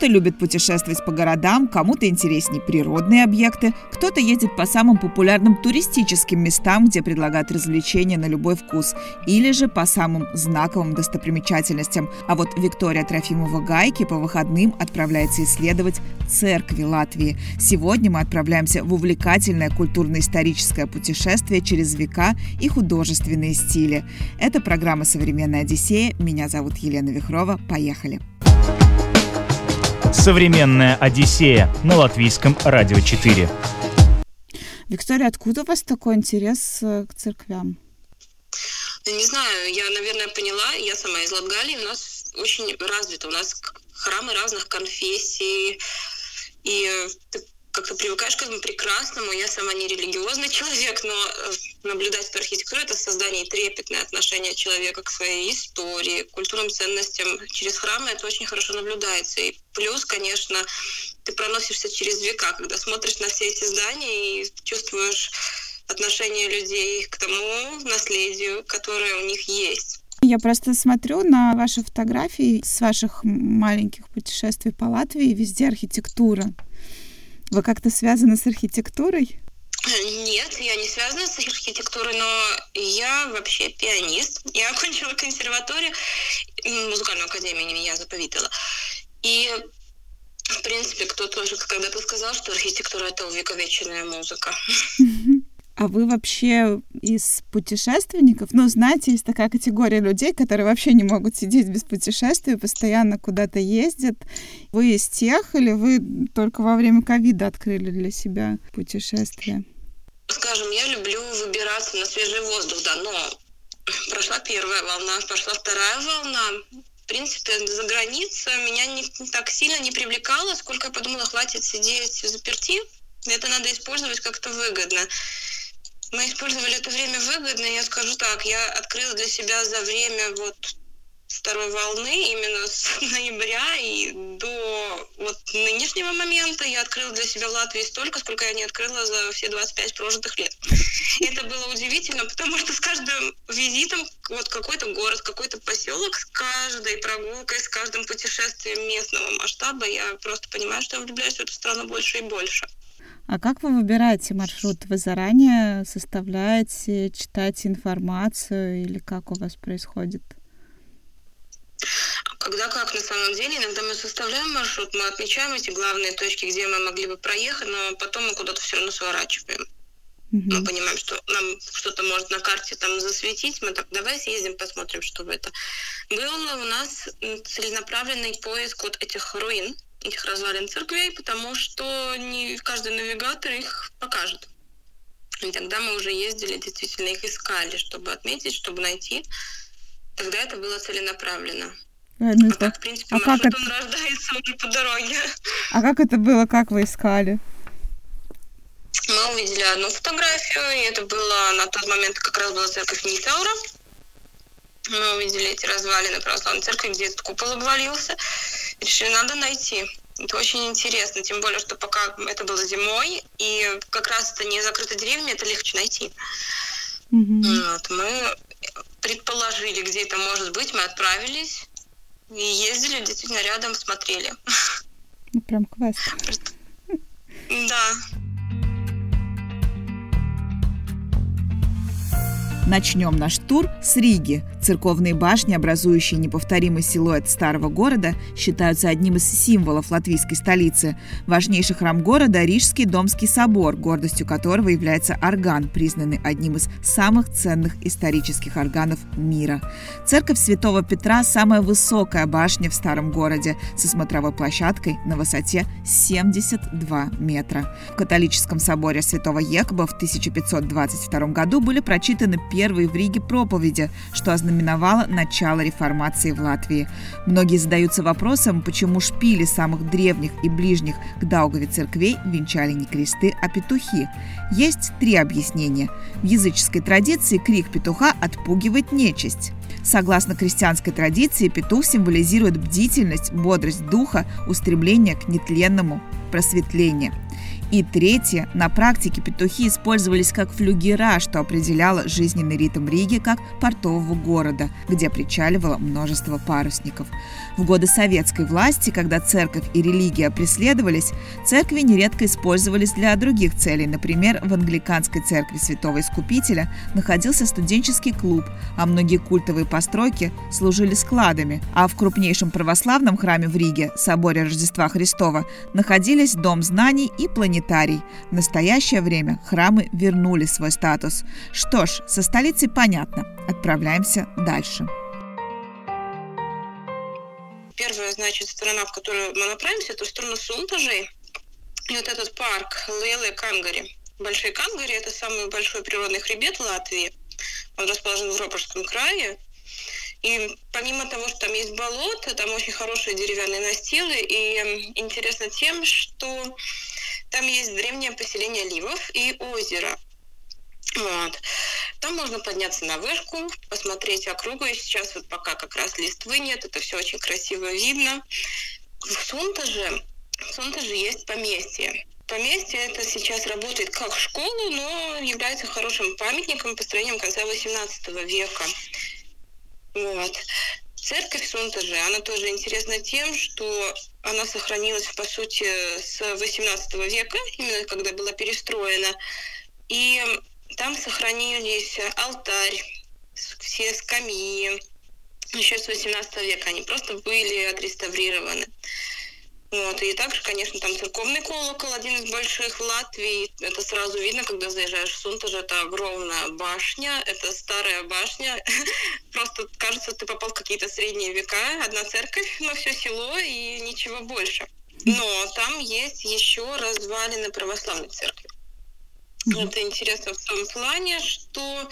Кто-то любит путешествовать по городам, кому-то интереснее природные объекты, кто-то ездит по самым популярным туристическим местам, где предлагают развлечения на любой вкус, или же по самым знаковым достопримечательностям. А вот Виктория Трофимова-Гайки по выходным отправляется исследовать церкви Латвии. Сегодня мы отправляемся в увлекательное культурно-историческое путешествие через века и художественные стили. Это программа «Современная Одиссея». Меня зовут Елена Вихрова. Поехали! Современная Одиссея на латвийском радио 4. Виктория, откуда у вас такой интерес э, к церквям? Не знаю, я, наверное, поняла. Я сама из Латгалии. У нас очень развито. У нас храмы разных конфессий. И ты как-то привыкаешь к этому прекрасному. Я сама не религиозный человек, но э, наблюдать эту архитектуру — это создание трепетное отношение человека к своей истории, к культурным ценностям. Через храмы это очень хорошо наблюдается. И плюс, конечно, ты проносишься через века, когда смотришь на все эти здания и чувствуешь отношение людей к тому наследию, которое у них есть. Я просто смотрю на ваши фотографии с ваших маленьких путешествий по Латвии, везде архитектура. Вы как-то связаны с архитектурой? Нет, я не связана с архитектурой, но я вообще пианист. Я окончила консерваторию, музыкальную академию имени я заповедала. И, в принципе, кто тоже когда-то сказал, что архитектура — это увековеченная музыка. А вы вообще из путешественников? Ну, знаете, есть такая категория людей, которые вообще не могут сидеть без путешествий, постоянно куда-то ездят. Вы из тех или вы только во время ковида открыли для себя путешествия? Скажем, я люблю выбираться на свежий воздух, да, но прошла первая волна, прошла вторая волна. В принципе, за граница меня не так сильно не привлекала, сколько я подумала, хватит сидеть заперти. Это надо использовать как-то выгодно. Мы использовали это время выгодно, я скажу так, я открыла для себя за время вот второй волны, именно с ноября и до вот нынешнего момента я открыла для себя в Латвии столько, сколько я не открыла за все 25 прожитых лет. Это было удивительно, потому что с каждым визитом вот какой-то город, какой-то поселок, с каждой прогулкой, с каждым путешествием местного масштаба я просто понимаю, что я влюбляюсь в эту страну больше и больше. А как вы выбираете маршрут? Вы заранее составляете, читаете информацию или как у вас происходит? Когда как на самом деле, иногда мы составляем маршрут, мы отмечаем эти главные точки, где мы могли бы проехать, но потом мы куда-то все равно сворачиваем. Угу. Мы понимаем, что нам что-то может на карте там засветить, мы так давай съездим, посмотрим, что это. Был у нас целенаправленный поиск вот этих руин, этих развалин церквей, потому что не каждый навигатор их покажет. И тогда мы уже ездили, действительно их искали, чтобы отметить, чтобы найти. Тогда это было целенаправленно. Ну, а так, в принципе, а как это... он рождается уже по дороге. А как это было, как вы искали? Мы увидели одну фотографию, и это было на тот момент как раз была церковь Нитаура. Мы увидели эти развалины православной церкви, где этот купол обвалился решили, надо найти. Это очень интересно, тем более, что пока это было зимой, и как раз это не закрытая деревня, это легче найти. Mm-hmm. Вот, мы предположили, где это может быть, мы отправились и ездили действительно рядом, смотрели. Ну, прям квест. Да. Начнем наш тур с Риги. Церковные башни, образующие неповторимый силуэт старого города, считаются одним из символов латвийской столицы. Важнейший храм города – Рижский Домский собор, гордостью которого является орган, признанный одним из самых ценных исторических органов мира. Церковь Святого Петра – самая высокая башня в старом городе, со смотровой площадкой на высоте 72 метра. В католическом соборе Святого Якоба в 1522 году были прочитаны первые в Риге проповеди, что ознаменовало начало реформации в Латвии. Многие задаются вопросом, почему шпили самых древних и ближних к Даугаве церквей венчали не кресты, а петухи. Есть три объяснения. В языческой традиции крик петуха отпугивает нечисть. Согласно крестьянской традиции, петух символизирует бдительность, бодрость духа, устремление к нетленному просветлению. И третье, на практике петухи использовались как флюгера, что определяло жизненный ритм Риги как портового города, где причаливало множество парусников. В годы советской власти, когда церковь и религия преследовались, церкви нередко использовались для других целей. Например, в англиканской церкви Святого Искупителя находился студенческий клуб, а многие культовые постройки служили складами. А в крупнейшем православном храме в Риге, соборе Рождества Христова, находились Дом знаний и планетарий планетарий. В настоящее время храмы вернули свой статус. Что ж, со столицей понятно. Отправляемся дальше. Первая, значит, страна, в которую мы направимся, это страна Сунтажей. И вот этот парк Леле Кангари. Большой Кангари – это самый большой природный хребет Латвии. Он расположен в Ропорском крае. И помимо того, что там есть болото, там очень хорошие деревянные настилы. И интересно тем, что там есть древнее поселение Ливов и озеро. Вот. Там можно подняться на вышку, посмотреть округу. И сейчас вот пока как раз листвы нет, это все очень красиво видно. В Сунтаже, в Сунтаже есть поместье. Поместье это сейчас работает как школа, но является хорошим памятником построением конца XVIII века. Вот. Церковь Сунтажи, она тоже интересна тем, что она сохранилась, по сути, с 18 века, именно когда была перестроена. И там сохранились алтарь, все скамьи, еще с 18 века. Они просто были отреставрированы. Вот. И также, конечно, там церковный колокол, один из больших в Латвии. Это сразу видно, когда заезжаешь в Сунтаж. Это огромная башня, это старая башня. Просто кажется, ты попал в какие-то средние века. Одна церковь на все село и ничего больше. Но там есть еще развалины православной церкви. Это интересно в том плане, что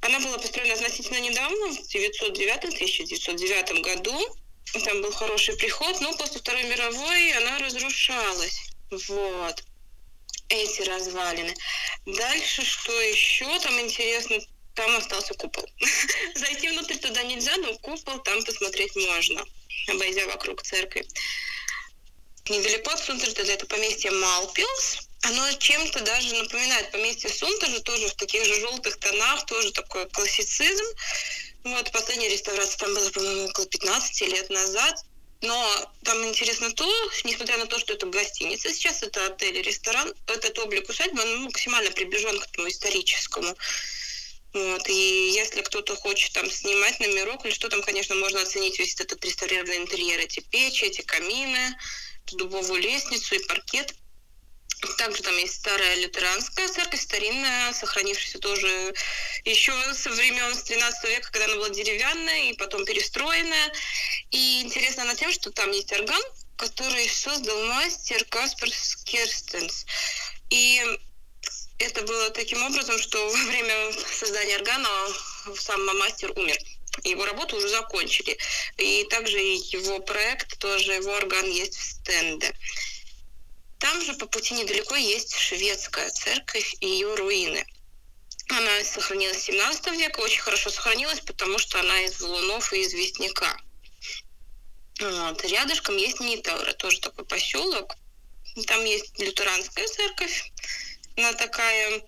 она была построена относительно недавно, в 1909-1909 году там был хороший приход, но после Второй мировой она разрушалась. Вот. Эти развалины. Дальше что еще там интересно? Там остался купол. Зайти внутрь туда нельзя, но купол там посмотреть можно, обойдя вокруг церкви. Недалеко от Сунтажа это поместье Малпилс. Оно чем-то даже напоминает поместье Сунтажа, тоже в таких же желтых тонах, тоже такой классицизм. Вот, последняя реставрация там была, по-моему, около 15 лет назад. Но там интересно то, несмотря на то, что это гостиница, сейчас это отель и ресторан, этот облик усадьбы он максимально приближен к этому историческому. Вот, и если кто-то хочет там снимать номерок или что там, конечно, можно оценить весь этот реставрированный интерьер, эти печи, эти камины, дубовую лестницу и паркет. Также там есть старая лютеранская церковь, старинная, сохранившаяся тоже еще со времен с 13 века, когда она была деревянная и потом перестроенная. И интересно она тем, что там есть орган, который создал мастер Каспар Скерстенс. И это было таким образом, что во время создания органа сам мастер умер. Его работу уже закончили. И также его проект, тоже его орган есть в стенде. Там же по пути недалеко есть шведская церковь и ее руины. Она сохранилась в 17 века, очень хорошо сохранилась, потому что она из валунов и известняка. Вот. Рядышком есть Нитаура, тоже такой поселок. Там есть лютеранская церковь. Она такая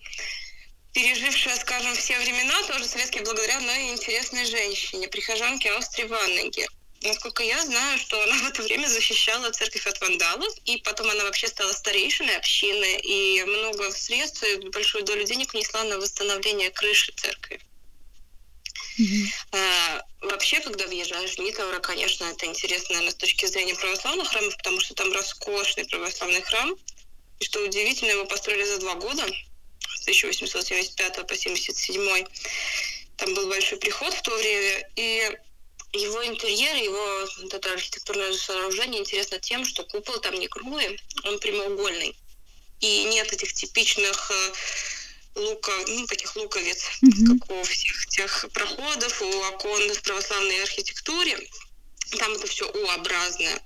пережившая, скажем, все времена, тоже советские благодаря одной интересной женщине, прихожанке Австрии Ваннеге. Насколько я знаю, что она в это время защищала церковь от вандалов, и потом она вообще стала старейшиной общины, и много средств и большую долю денег внесла на восстановление крыши церкви. Mm-hmm. А, вообще, когда въезжаешь в Нитаура, конечно, это интересно, наверное, с точки зрения православных храмов, потому что там роскошный православный храм. И что удивительно, его построили за два года, с 1875 по 77. Там был большой приход в то время, и его интерьер, его вот это архитектурное сооружение интересно тем, что купол там не круглый, он прямоугольный. И нет этих типичных э, лука, ну, таких луковиц, mm-hmm. как у всех тех проходов, у окон в православной архитектуре. Там это все У-образное.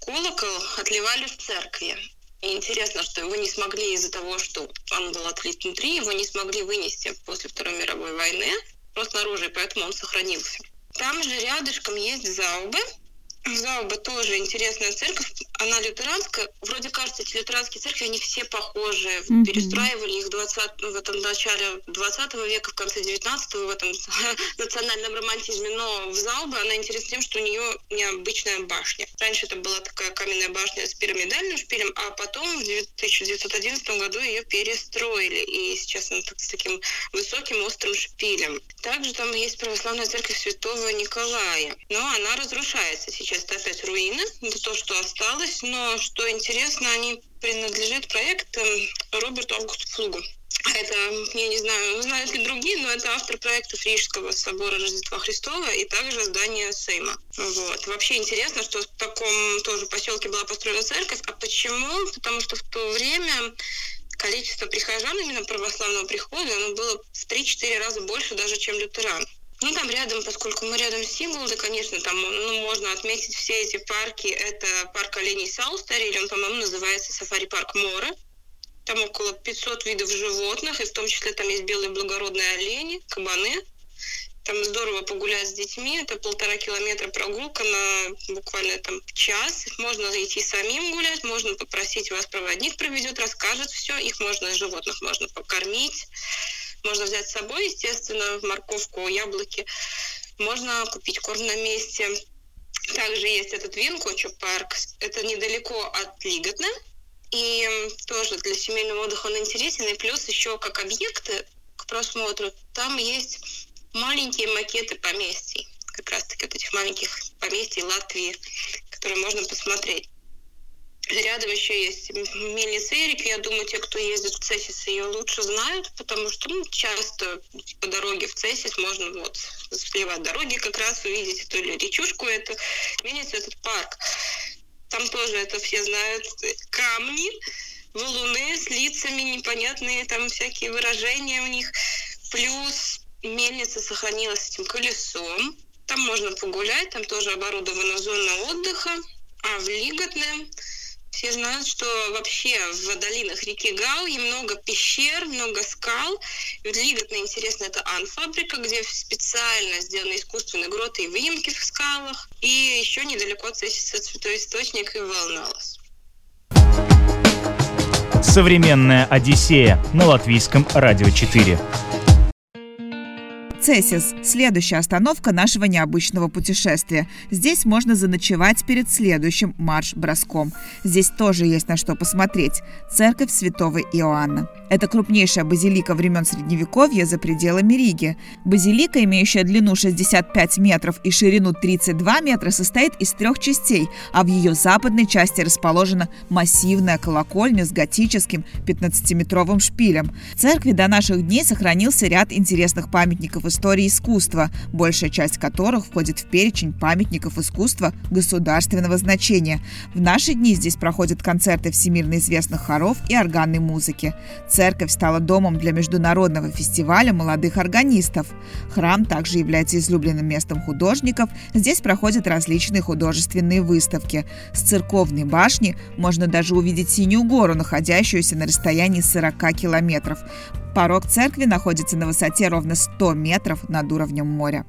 Колокол отливали в церкви. И интересно, что его не смогли из-за того, что он был отлит внутри, его не смогли вынести после Второй мировой войны, просто снаружи, и поэтому он сохранился. Там же рядышком есть Зауба тоже интересная церковь, она лютеранская. Вроде кажется, эти лютеранские церкви, они все похожи. Mm-hmm. Перестраивали их в, 20, в этом начале 20 века, в конце 19-го, в этом национальном романтизме. Но в Заубе она интересна тем, что у нее необычная башня. Раньше это была такая каменная башня с пирамидальным шпилем, а потом в 1911 году ее перестроили. И сейчас она с таким высоким острым шпилем. Также там есть православная церковь Святого Николая. Но она разрушается сейчас это опять руины, то, что осталось, но что интересно, они принадлежат проекту Роберту Августу Флугу. А это, я не знаю, знают ли другие, но это автор проектов Рижского собора Рождества Христова и также здание Сейма. Вот. Вообще интересно, что в таком тоже поселке была построена церковь. А почему? Потому что в то время количество прихожан именно православного прихода оно было в 3-4 раза больше даже, чем лютеран. Ну, там рядом, поскольку мы рядом с Символдой, конечно, там ну, можно отметить все эти парки. Это парк оленей Саустери, или он, по-моему, называется сафари-парк Море. Там около 500 видов животных, и в том числе там есть белые благородные олени, кабаны. Там здорово погулять с детьми. Это полтора километра прогулка на буквально там час. Можно идти самим гулять, можно попросить вас проводник проведет, расскажет все. Их можно, животных можно покормить можно взять с собой, естественно, морковку, яблоки. Можно купить корм на месте. Также есть этот Винкочу парк. Это недалеко от Лиготна. И тоже для семейного отдыха он интересен. И плюс еще как объекты к просмотру, там есть маленькие макеты поместий. Как раз таки вот этих маленьких поместий Латвии, которые можно посмотреть. Рядом еще есть мельница Эрик. Я думаю, те, кто ездит в Цесис, ее лучше знают, потому что ну, часто по дороге в Цесис можно вот слева от дороги как раз увидеть эту речушку, эту мельницу, этот парк. Там тоже это все знают. Камни, валуны с лицами непонятные, там всякие выражения у них. Плюс мельница сохранилась этим колесом. Там можно погулять, там тоже оборудована зона отдыха. А в Лиготне все знают, что вообще в долинах реки Гауи много пещер, много скал. И вот интересно, это Анфабрика, где специально сделаны искусственные гроты и выемки в скалах. И еще недалеко от Святой Источник и Волналос. Современная Одиссея на латвийском радио 4. Цесис – следующая остановка нашего необычного путешествия. Здесь можно заночевать перед следующим марш-броском. Здесь тоже есть на что посмотреть. Церковь святого Иоанна. Это крупнейшая базилика времен Средневековья за пределами Риги. Базилика, имеющая длину 65 метров и ширину 32 метра, состоит из трех частей, а в ее западной части расположена массивная колокольня с готическим 15-метровым шпилем. В церкви до наших дней сохранился ряд интересных памятников истории искусства, большая часть которых входит в перечень памятников искусства государственного значения. В наши дни здесь проходят концерты всемирно известных хоров и органной музыки. Церковь стала домом для международного фестиваля молодых органистов. Храм также является излюбленным местом художников. Здесь проходят различные художественные выставки. С церковной башни можно даже увидеть Синюю гору, находящуюся на расстоянии 40 километров. Порог церкви находится на высоте ровно 100 метров над уровнем моря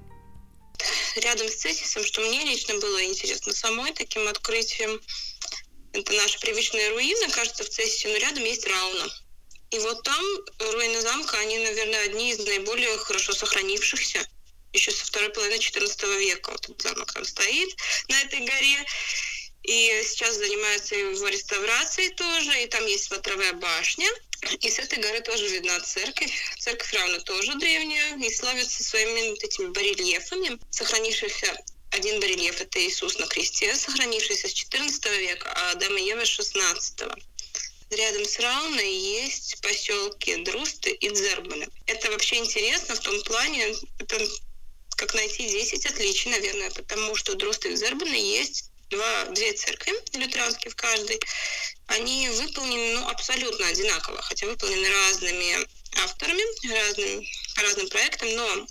рядом с Цесисом, что мне лично было интересно самой таким открытием. Это наши привычные руины, кажется, в Цесисе, но рядом есть Рауна. И вот там руины замка, они, наверное, одни из наиболее хорошо сохранившихся еще со второй половины XIV века. Вот этот замок там стоит на этой горе. И сейчас занимаются его реставрацией тоже. И там есть смотровая башня. И с этой горы тоже видна церковь. Церковь равно тоже древняя и славится своими вот этими барельефами. Сохранившийся один барельеф – это Иисус на кресте, сохранившийся с XIV века, а Адам и Ева – 16 -го. Рядом с Рауной есть поселки Друсты и Дзербаны. Это вообще интересно в том плане, это как найти 10 отличий, наверное, потому что Друсты и Дзербаны есть два, две церкви лютеранские в каждой. Они выполнены ну, абсолютно одинаково, хотя выполнены разными авторами, разным, разным проектом, но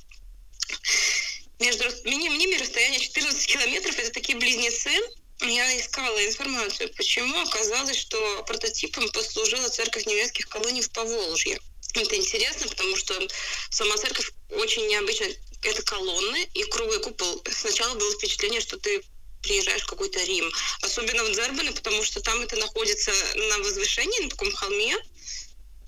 между ними расстояние 14 километров, это такие близнецы, я искала информацию, почему оказалось, что прототипом послужила церковь немецких колоний в Поволжье. Это интересно, потому что сама церковь очень необычная. Это колонны и круглый купол. Сначала было впечатление, что ты приезжаешь в какой-то Рим. Особенно в Дзербене, потому что там это находится на возвышении, на таком холме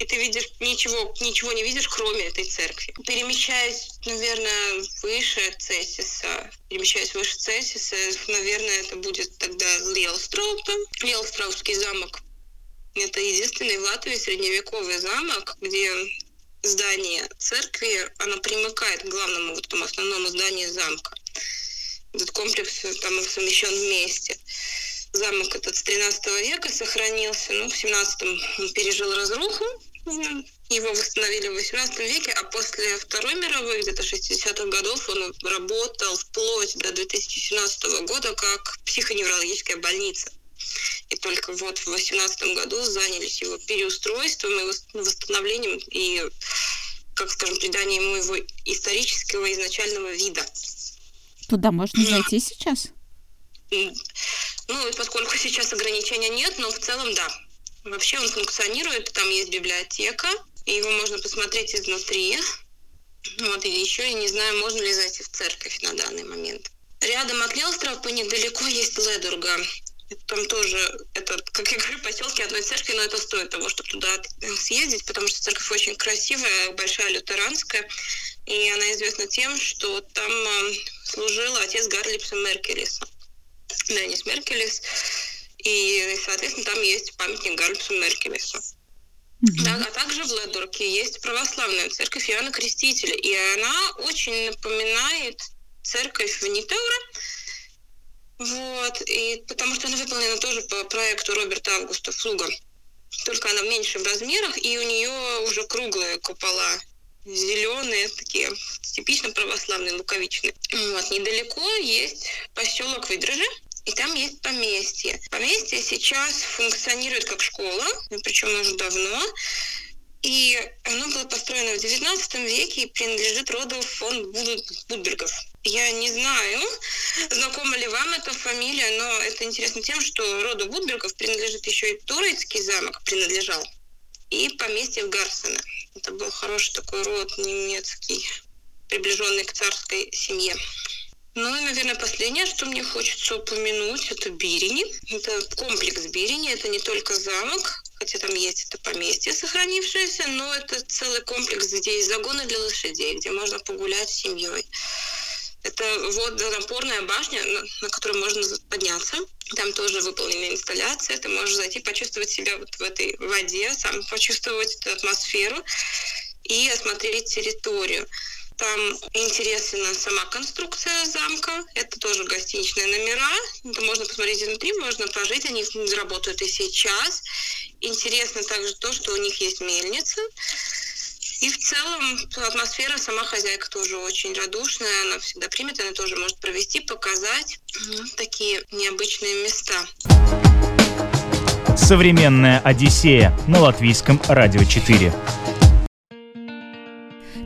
и ты видишь ничего, ничего не видишь, кроме этой церкви. Перемещаясь, наверное, выше Цессиса, перемещаясь выше Цессиса, наверное, это будет тогда Леостраупе. Леостраупский замок – это единственный в Латвии средневековый замок, где здание церкви, оно примыкает к главному вот этому основному зданию замка. Этот комплекс там совмещен вместе. Замок этот с 13 века сохранился, ну, в 17-м он пережил разруху, его восстановили в 18 веке, а после Второй мировой, где-то 60-х годов, он работал вплоть до 2017 года как психоневрологическая больница. И только вот в 2018 году занялись его переустройством и восстановлением и, как скажем, приданием ему его исторического изначального вида. Туда можно зайти сейчас? Ну, поскольку сейчас ограничения нет, но в целом да. Вообще он функционирует, там есть библиотека, и его можно посмотреть изнутри. Вот, и еще я не знаю, можно ли зайти в церковь на данный момент. Рядом от Лелстропа недалеко есть Ледурга. Там тоже, это, как я говорю, поселки одной церкви, но это стоит того, чтобы туда съездить, потому что церковь очень красивая, большая лютеранская, и она известна тем, что там э, служил отец Гарлипса Меркелиса. Денис Меркелис, и, соответственно, там есть памятник Гальпсу Меркелесу. Mm-hmm. Да, а также в Ледорке есть православная церковь Иоанна Крестителя, и она очень напоминает церковь в вот, и потому что она выполнена тоже по проекту Роберта Августа Флуга. Только она меньше в размерах, и у нее уже круглые купола, зеленые, такие типично православные, луковичные. Вот, недалеко есть поселок Выдрожи, и там есть поместье. Поместье сейчас функционирует как школа, причем уже давно. И оно было построено в XIX веке и принадлежит роду фон Будбергов. Я не знаю, знакома ли вам эта фамилия, но это интересно тем, что роду Будбергов принадлежит еще и Турецкий замок принадлежал, и поместье в Гарсена. Это был хороший такой род немецкий, приближенный к царской семье. Ну и, наверное, последнее, что мне хочется упомянуть, это Бирини. Это комплекс Бирини, это не только замок, хотя там есть это поместье сохранившееся, но это целый комплекс, где есть загоны для лошадей, где можно погулять с семьей. Это водонапорная башня, на, которой можно подняться. Там тоже выполнена инсталляция. Ты можешь зайти, почувствовать себя вот в этой воде, сам почувствовать эту атмосферу и осмотреть территорию. Там интересна сама конструкция замка. Это тоже гостиничные номера. Это можно посмотреть изнутри, можно прожить. Они работают и сейчас. Интересно также то, что у них есть мельница. И в целом атмосфера, сама хозяйка тоже очень радушная, она всегда примет, она тоже может провести, показать ну, такие необычные места. Современная Одиссея на латвийском радио 4.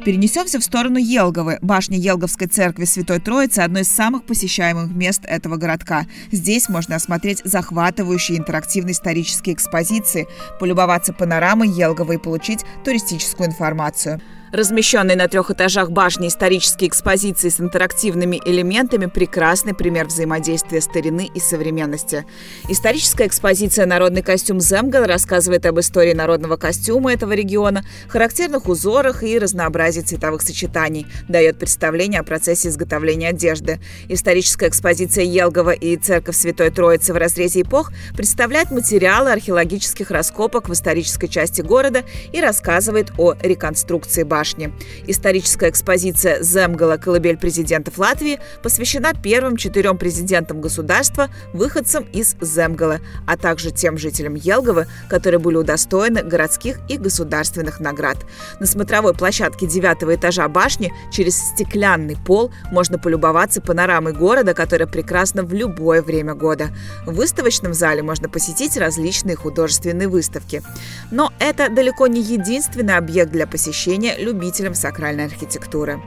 Перенесемся в сторону Елговы. Башня Елговской церкви Святой Троицы – одно из самых посещаемых мест этого городка. Здесь можно осмотреть захватывающие интерактивные исторические экспозиции, полюбоваться панорамой Елговы и получить туристическую информацию. Размещенные на трех этажах башни исторические экспозиции с интерактивными элементами – прекрасный пример взаимодействия старины и современности. Историческая экспозиция «Народный костюм Земгал» рассказывает об истории народного костюма этого региона, характерных узорах и разнообразии цветовых сочетаний, дает представление о процессе изготовления одежды. Историческая экспозиция Елгова и Церковь Святой Троицы в разрезе эпох представляет материалы археологических раскопок в исторической части города и рассказывает о реконструкции башни башни. Историческая экспозиция «Земгала. Колыбель президентов Латвии» посвящена первым четырем президентам государства, выходцам из Земгала, а также тем жителям Елговы, которые были удостоены городских и государственных наград. На смотровой площадке девятого этажа башни через стеклянный пол можно полюбоваться панорамой города, которая прекрасна в любое время года. В выставочном зале можно посетить различные художественные выставки. Но это далеко не единственный объект для посещения любителям сакральной архитектуры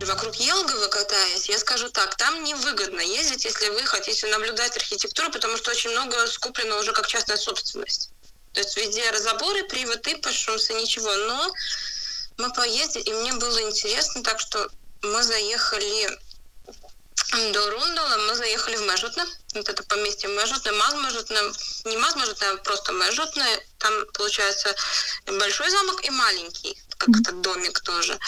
вокруг Елговы катаясь, я скажу так, там невыгодно ездить, если вы хотите наблюдать архитектуру, потому что очень много скуплено уже как частная собственность. То есть везде заборы, приводы, пошумсы, ничего. Но мы поездили, и мне было интересно, так что мы заехали до Рундала, мы заехали в Межутно. Вот это поместье Межутно, Мазможутно, не Мазможутно, а просто Межутно. Там, получается, большой замок и маленький, как этот домик тоже.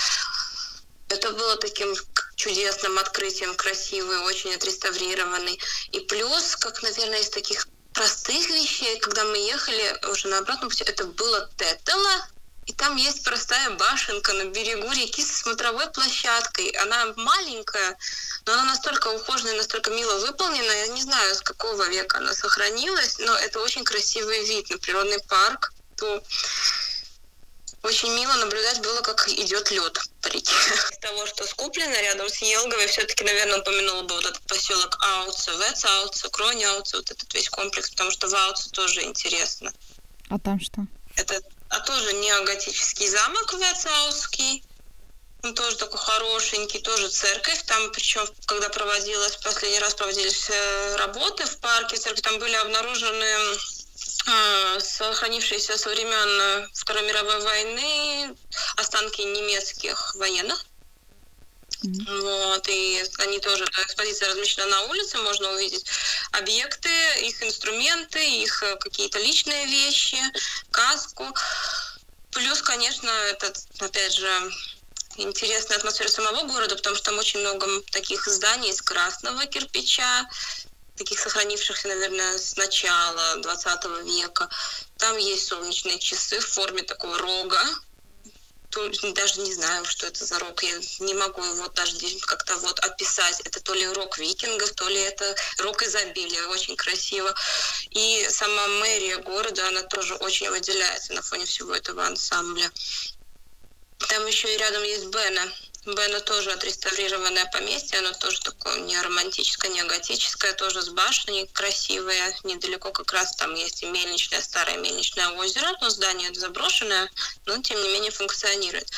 Это было таким чудесным открытием, красивый, очень отреставрированный. И плюс, как, наверное, из таких простых вещей, когда мы ехали уже на обратном пути, это было Тетела, и там есть простая башенка на берегу реки с смотровой площадкой. Она маленькая, но она настолько ухоженная, настолько мило выполнена. Я не знаю, с какого века она сохранилась, но это очень красивый вид на природный парк. То очень мило наблюдать было, как идет лед по реке. Из того, что скуплено рядом с Елговой, все-таки, наверное, упомянула бы вот этот поселок Ауца, Вец Ауца, Крони Ауца, вот этот весь комплекс, потому что в Ауце тоже интересно. А там что? Это а тоже неоготический замок Вецауский. Он тоже такой хорошенький, тоже церковь. Там, причем, когда проводилась, последний раз проводились э, работы в парке церкви, там были обнаружены э, сохранившиеся со времен э, Второй мировой войны останки немецких военных. Вот, и они тоже, экспозиция размещена на улице, можно увидеть объекты, их инструменты, их э, какие-то личные вещи, каску. Плюс, конечно, это, опять же, интересная атмосфера самого города, потому что там очень много таких зданий из красного кирпича, таких сохранившихся, наверное, с начала 20 века. Там есть солнечные часы в форме такого рога, даже не знаю, что это за рок. Я не могу его даже как-то вот описать. Это то ли рок викингов, то ли это рок изобилия. Очень красиво. И сама мэрия города, она тоже очень выделяется на фоне всего этого ансамбля. Там еще и рядом есть Бена. Бена тоже отреставрированное поместье, оно тоже такое не романтическое, не готическое, тоже с башней красивое. Недалеко как раз там есть и мельничное, старое мельничное озеро, но здание заброшенное, но тем не менее функционирует.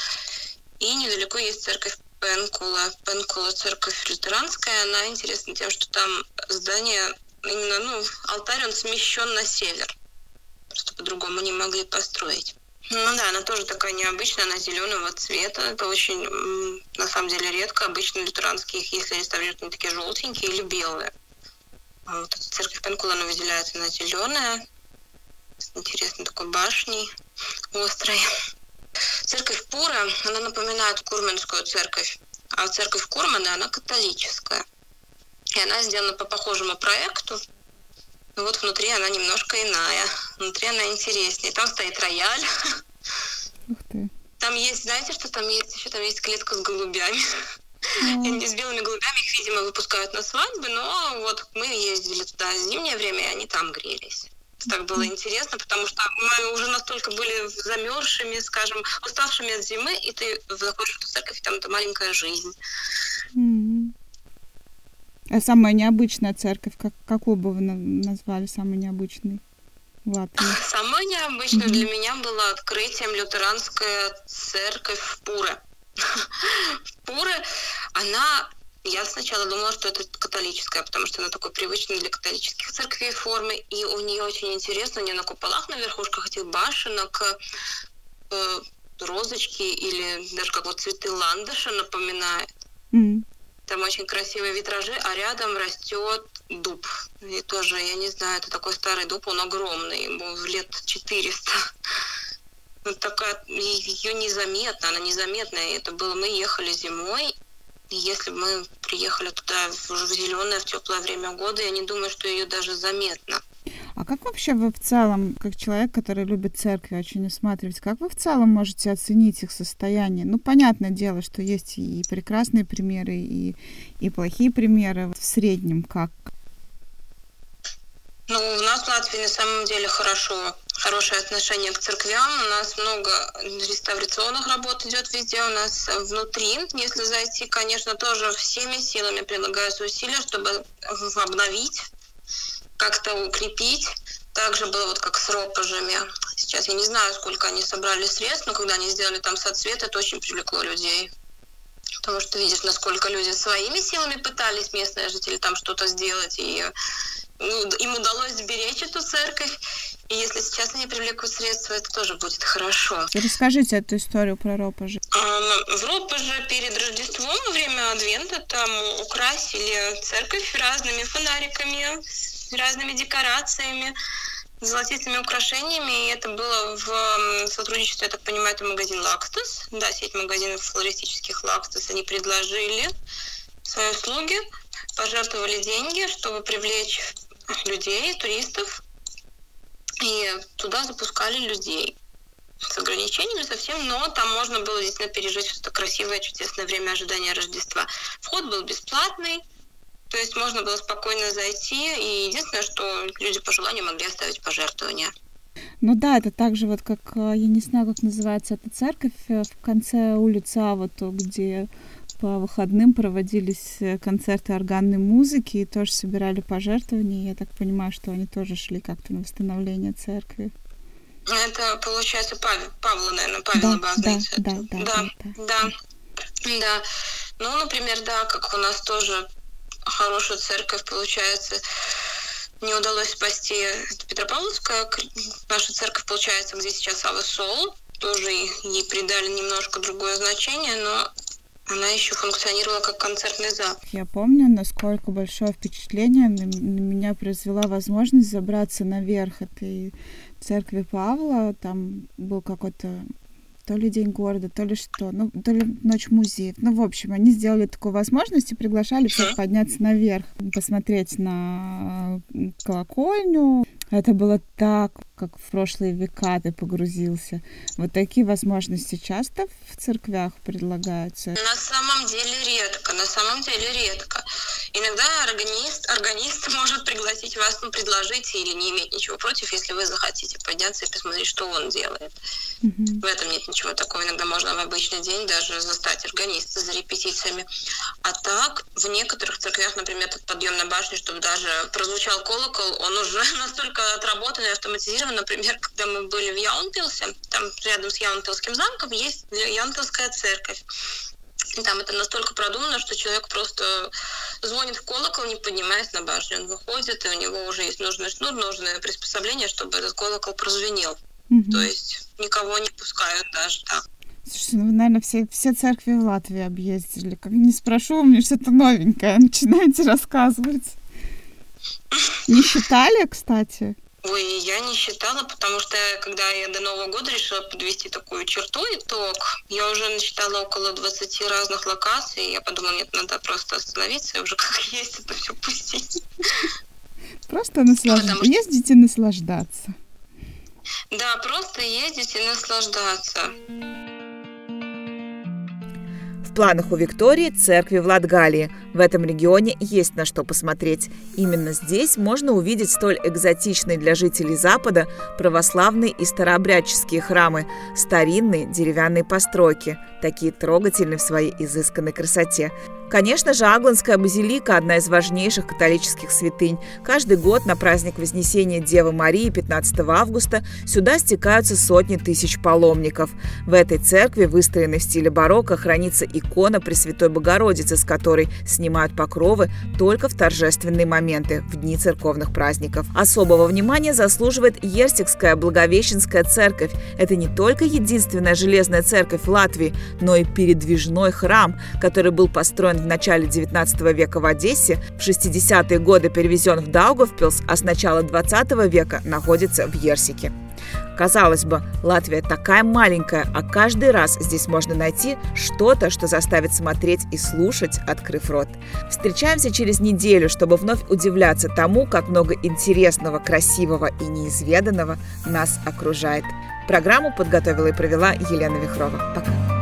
И недалеко есть церковь Пенкула. Пенкула церковь лютеранская, она интересна тем, что там здание, именно, ну, алтарь, он смещен на север. Просто по-другому не могли построить. Ну да, она тоже такая необычная, она зеленого цвета. Это очень, на самом деле, редко. Обычно лютеранские, если реставрируют, они такие желтенькие или белые. А вот эта церковь Пенкула, она выделяется, она зеленая, с интересной такой башней острой. Церковь Пура, она напоминает Курменскую церковь, а церковь Курмана, она католическая. И она сделана по похожему проекту, но вот внутри она немножко иная. Внутри она интереснее. Там стоит рояль. Ух ты. Там есть, знаете, что там есть? Еще там есть клетка с голубями. Mm. С белыми голубями их, видимо, выпускают на свадьбы, но вот мы ездили туда в зимнее время, и они там грелись. Так было интересно, потому что мы уже настолько были замерзшими, скажем, уставшими от зимы, и ты заходишь в эту церковь, и там это маленькая жизнь. Mm. Самая необычная церковь, как, какую бы вы назвали самой необычной в Латвии? Самая необычная mm-hmm. для меня была открытием лютеранская церковь в Пуре. В Пуре она я сначала думала, что это католическая, потому что она такой привычной для католических церквей формы, и у нее очень интересно, у нее на куполах, на верхушках этих башенок э, розочки или даже как вот цветы ландыша напоминает. Mm. Там очень красивые витражи, а рядом растет дуб. И тоже, я не знаю, это такой старый дуб, он огромный, ему в лет 400. Вот такая, ее незаметно, она незаметная. Это было, мы ехали зимой, и если бы мы приехали туда уже в зеленое, в теплое время года, я не думаю, что ее даже заметно. А как вообще вы в целом, как человек, который любит церкви очень осматривать, как вы в целом можете оценить их состояние? Ну, понятное дело, что есть и прекрасные примеры, и, и плохие примеры. В среднем как? Ну, у нас в Латвии на самом деле хорошо, хорошее отношение к церквям. У нас много реставрационных работ идет везде у нас внутри. Если зайти, конечно, тоже всеми силами прилагаются усилия, чтобы обновить, как-то укрепить. Также было вот как с ропажами. Сейчас я не знаю, сколько они собрали средств, но когда они сделали там соцвет, это очень привлекло людей. Потому что видишь, насколько люди своими силами пытались, местные жители, там что-то сделать, и ну, им удалось сберечь эту церковь. И если сейчас они привлекут средства, это тоже будет хорошо. Расскажите эту историю про Ропажи. Ну, в Ропаже перед Рождеством, во время Адвента, там украсили церковь разными фонариками, разными декорациями, золотистыми украшениями. И это было в сотрудничестве, я так понимаю, это магазин Лактус. Да, сеть магазинов флористических Лактус. Они предложили свои услуги, пожертвовали деньги, чтобы привлечь людей, туристов, и туда запускали людей с ограничениями совсем, но там можно было действительно пережить что-то красивое, чудесное время ожидания Рождества. Вход был бесплатный, то есть можно было спокойно зайти, и единственное, что люди по желанию могли оставить пожертвования. Ну да, это также вот как, э, я не знаю, как называется эта церковь э, в конце улицы Авато, где по выходным проводились э, концерты органной музыки и тоже собирали пожертвования. Я так понимаю, что они тоже шли как-то на восстановление церкви. Это, получается, Павел, Павла, наверное, Павел да, да, да, да, да, да, да, да. Ну, например, да, как у нас тоже хорошую церковь, получается, не удалось спасти Петропавловская, наша церковь, получается, где сейчас Ава Сол, тоже ей придали немножко другое значение, но она еще функционировала как концертный зал. Я помню, насколько большое впечатление на меня произвела возможность забраться наверх этой церкви Павла. Там был какой-то то ли День города, то ли что, ну, то ли Ночь музеев. Ну, в общем, они сделали такую возможность и приглашали всех подняться наверх, посмотреть на колокольню, это было так, как в прошлые века ты погрузился. Вот такие возможности часто в церквях предлагаются? На самом деле редко, на самом деле редко. Иногда органист, органист может пригласить вас, ну, предложить или не иметь ничего против, если вы захотите подняться и посмотреть, что он делает. Mm-hmm. В этом нет ничего такого. Иногда можно в обычный день даже застать органиста за репетициями. А так, в некоторых церквях, например, этот подъем на башню, чтобы даже прозвучал колокол, он уже настолько отработан и автоматизирован. Например, когда мы были в Яунпилсе, там рядом с Яунпилским замком есть Яунпилская церковь. И там это настолько продумано, что человек просто звонит в колокол, не поднимаясь на башню. Он выходит, и у него уже есть нужное, ну, нужное приспособление, чтобы этот колокол прозвенел. Угу. То есть никого не пускают даже так. Слушайте, ну вы, наверное, все, все церкви в Латвии объездили. Как не спрошу, у меня что-то новенькое. Начинаете рассказывать. Не считали, кстати? Ой, я не считала, потому что когда я до Нового года решила подвести такую черту, итог, я уже насчитала около 20 разных локаций, я подумала, нет, надо просто остановиться и уже как есть это все пустить. Просто наслаждаться. Что... Ездите наслаждаться. Да, просто ездить и наслаждаться. В планах у Виктории церкви в Латгалии. В этом регионе есть на что посмотреть. Именно здесь можно увидеть столь экзотичные для жителей Запада православные и старообрядческие храмы, старинные деревянные постройки, такие трогательные в своей изысканной красоте. Конечно же, Агланская базилика – одна из важнейших католических святынь. Каждый год на праздник Вознесения Девы Марии 15 августа сюда стекаются сотни тысяч паломников. В этой церкви, выстроенной в стиле барокко, хранится икона Пресвятой Богородицы, с которой снимают покровы только в торжественные моменты, в дни церковных праздников. Особого внимания заслуживает Ерсикская Благовещенская церковь. Это не только единственная железная церковь Латвии, но и передвижной храм, который был построен в начале 19 века в Одессе, в 60-е годы перевезен в Даугавпилс, а с начала 20 века находится в Ерсике. Казалось бы, Латвия такая маленькая, а каждый раз здесь можно найти что-то, что заставит смотреть и слушать, открыв рот. Встречаемся через неделю, чтобы вновь удивляться тому, как много интересного, красивого и неизведанного нас окружает. Программу подготовила и провела Елена Вихрова. Пока.